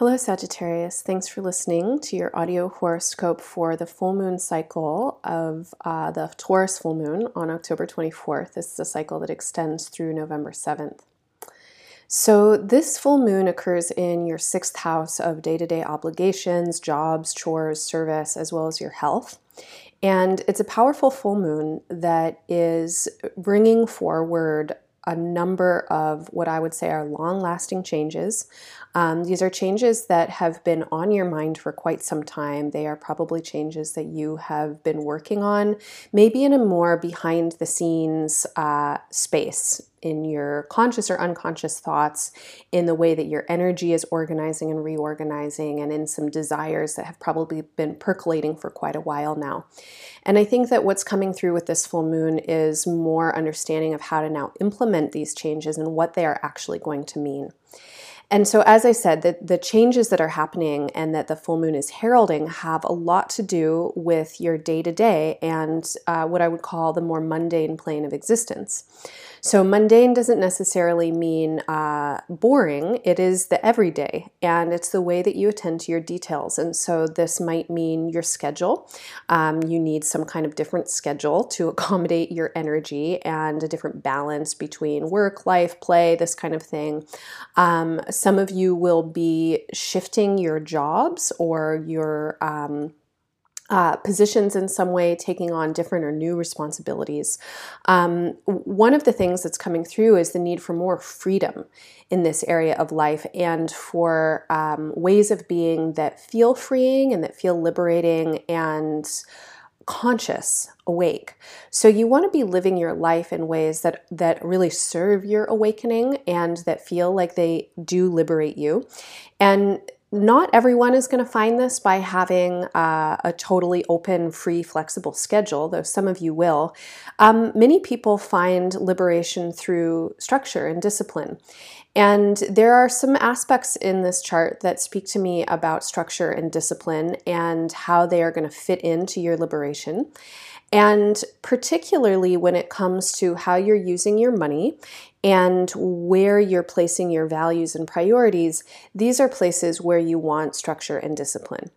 Hello, Sagittarius. Thanks for listening to your audio horoscope for the full moon cycle of uh, the Taurus full moon on October 24th. This is a cycle that extends through November 7th. So, this full moon occurs in your sixth house of day to day obligations, jobs, chores, service, as well as your health. And it's a powerful full moon that is bringing forward a number of what I would say are long lasting changes. Um, these are changes that have been on your mind for quite some time. They are probably changes that you have been working on, maybe in a more behind the scenes uh, space in your conscious or unconscious thoughts, in the way that your energy is organizing and reorganizing, and in some desires that have probably been percolating for quite a while now. And I think that what's coming through with this full moon is more understanding of how to now implement these changes and what they are actually going to mean. And so, as I said, the, the changes that are happening and that the full moon is heralding have a lot to do with your day to day and uh, what I would call the more mundane plane of existence. So, mundane doesn't necessarily mean uh, boring, it is the everyday, and it's the way that you attend to your details. And so, this might mean your schedule. Um, you need some kind of different schedule to accommodate your energy and a different balance between work, life, play, this kind of thing. Um, some of you will be shifting your jobs or your um, uh, positions in some way, taking on different or new responsibilities. Um, one of the things that's coming through is the need for more freedom in this area of life and for um, ways of being that feel freeing and that feel liberating and conscious awake so you want to be living your life in ways that that really serve your awakening and that feel like they do liberate you and not everyone is going to find this by having uh, a totally open, free, flexible schedule, though some of you will. Um, many people find liberation through structure and discipline. And there are some aspects in this chart that speak to me about structure and discipline and how they are going to fit into your liberation. And particularly when it comes to how you're using your money and where you're placing your values and priorities, these are places where you want structure and discipline.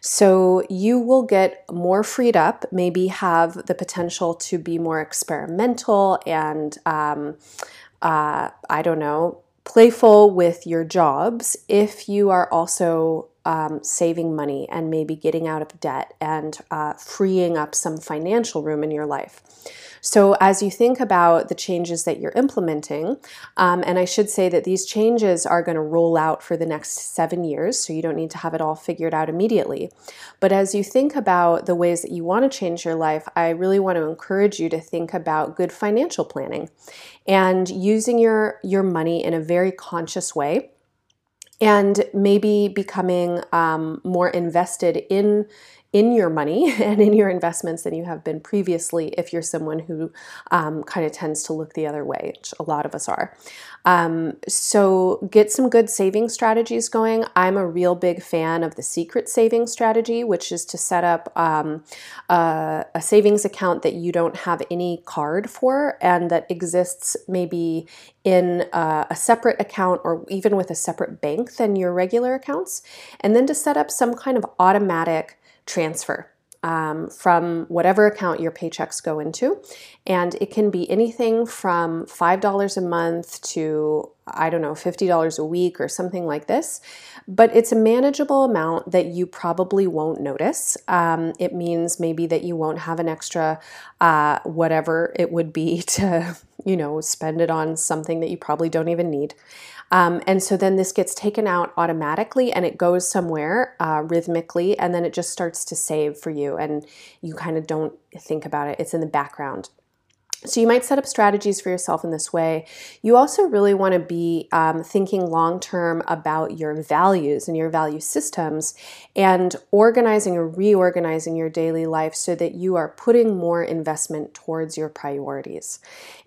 So you will get more freed up, maybe have the potential to be more experimental and, um, uh, I don't know, playful with your jobs if you are also um, saving money and maybe getting out of debt and uh, freeing up some financial room in your life. So, as you think about the changes that you're implementing, um, and I should say that these changes are going to roll out for the next seven years, so you don't need to have it all figured out immediately. But as you think about the ways that you want to change your life, I really want to encourage you to think about good financial planning and using your, your money in a very conscious way and maybe becoming um, more invested in in your money and in your investments than you have been previously if you're someone who um, kind of tends to look the other way, which a lot of us are. Um, so get some good saving strategies going. I'm a real big fan of the secret saving strategy, which is to set up um, a, a savings account that you don't have any card for and that exists maybe in uh, a separate account or even with a separate bank than your regular accounts. And then to set up some kind of automatic transfer um, from whatever account your paychecks go into. And it can be anything from $5 a month to, I don't know, $50 a week or something like this. But it's a manageable amount that you probably won't notice. Um, it means maybe that you won't have an extra, uh, whatever it would be to, you know, spend it on something that you probably don't even need. Um, and so then this gets taken out automatically and it goes somewhere uh, rhythmically, and then it just starts to save for you, and you kind of don't think about it. It's in the background. So, you might set up strategies for yourself in this way. You also really want to be um, thinking long term about your values and your value systems and organizing or reorganizing your daily life so that you are putting more investment towards your priorities.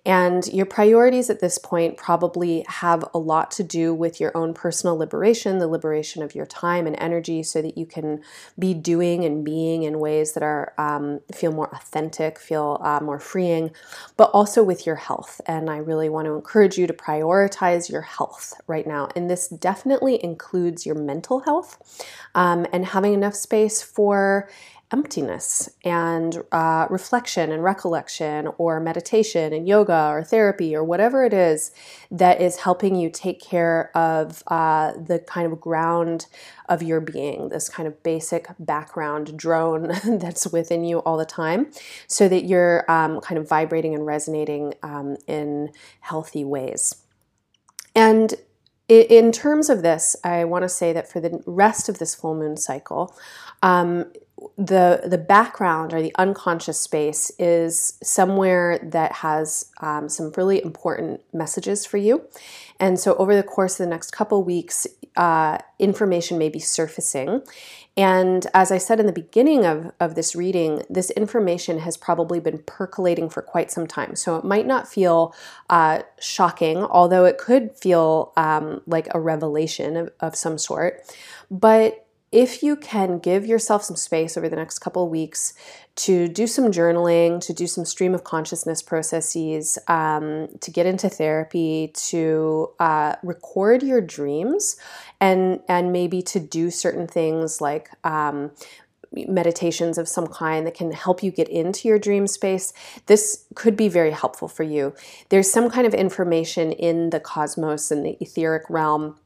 And your priorities at this point probably have a lot to do with your own personal liberation, the liberation of your time and energy, so that you can be doing and being in ways that are um, feel more authentic, feel uh, more freeing, but also with your health. And I really want to encourage you to prioritize your health right now. And this definitely includes your mental health um, and having enough space for emptiness and uh, reflection and recollection or meditation and yoga or therapy or whatever it is that is helping you take care of uh, the kind of ground of your being, this kind of basic background drone that's within you all the time, so that you're um, kind of vibrating and resonating um, in healthy ways. And in terms of this, I want to say that for the rest of this full moon cycle, um, the the background or the unconscious space is somewhere that has um, some really important messages for you. And so over the course of the next couple weeks uh, information may be surfacing and as i said in the beginning of, of this reading this information has probably been percolating for quite some time. So it might not feel uh, shocking although it could feel um, like a revelation of, of some sort. But if you can give yourself some space over the next couple of weeks to do some journaling, to do some stream of consciousness processes, um, to get into therapy, to uh, record your dreams, and and maybe to do certain things like. Um, meditations of some kind that can help you get into your dream space, this could be very helpful for you. There's some kind of information in the cosmos and the etheric realm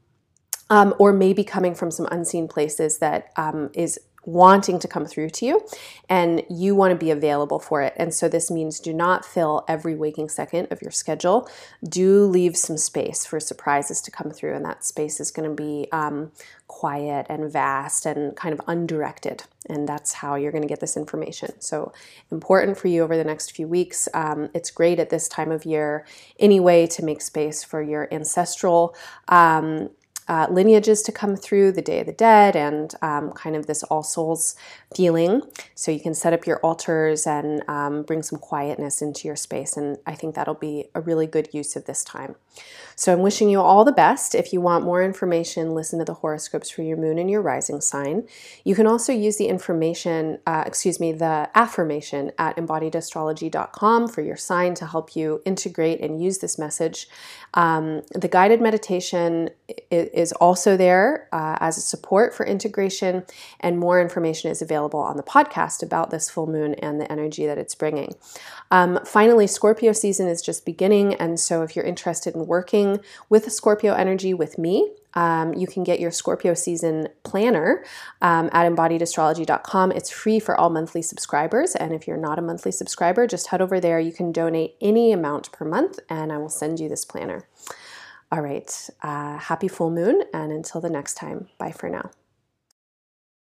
um, or maybe coming from some unseen places that um, is wanting to come through to you and you want to be available for it. And so this means do not fill every waking second of your schedule. Do leave some space for surprises to come through, and that space is going to be um, quiet and vast and kind of undirected. And that's how you're going to get this information. So, important for you over the next few weeks. Um, it's great at this time of year, anyway, to make space for your ancestral. Um, uh, lineages to come through the Day of the Dead and um, kind of this All Souls feeling. So you can set up your altars and um, bring some quietness into your space. And I think that'll be a really good use of this time. So I'm wishing you all the best. If you want more information, listen to the horoscopes for your moon and your rising sign. You can also use the information, uh, excuse me, the affirmation at embodiedastrology.com for your sign to help you integrate and use this message. Um, the guided meditation is also there uh, as a support for integration, and more information is available on the podcast about this full moon and the energy that it's bringing. Um, finally, Scorpio season is just beginning, and so if you're interested in working with Scorpio energy with me, um, you can get your Scorpio season planner um, at embodiedastrology.com. It's free for all monthly subscribers. And if you're not a monthly subscriber, just head over there. You can donate any amount per month, and I will send you this planner. All right. Uh, happy full moon. And until the next time, bye for now.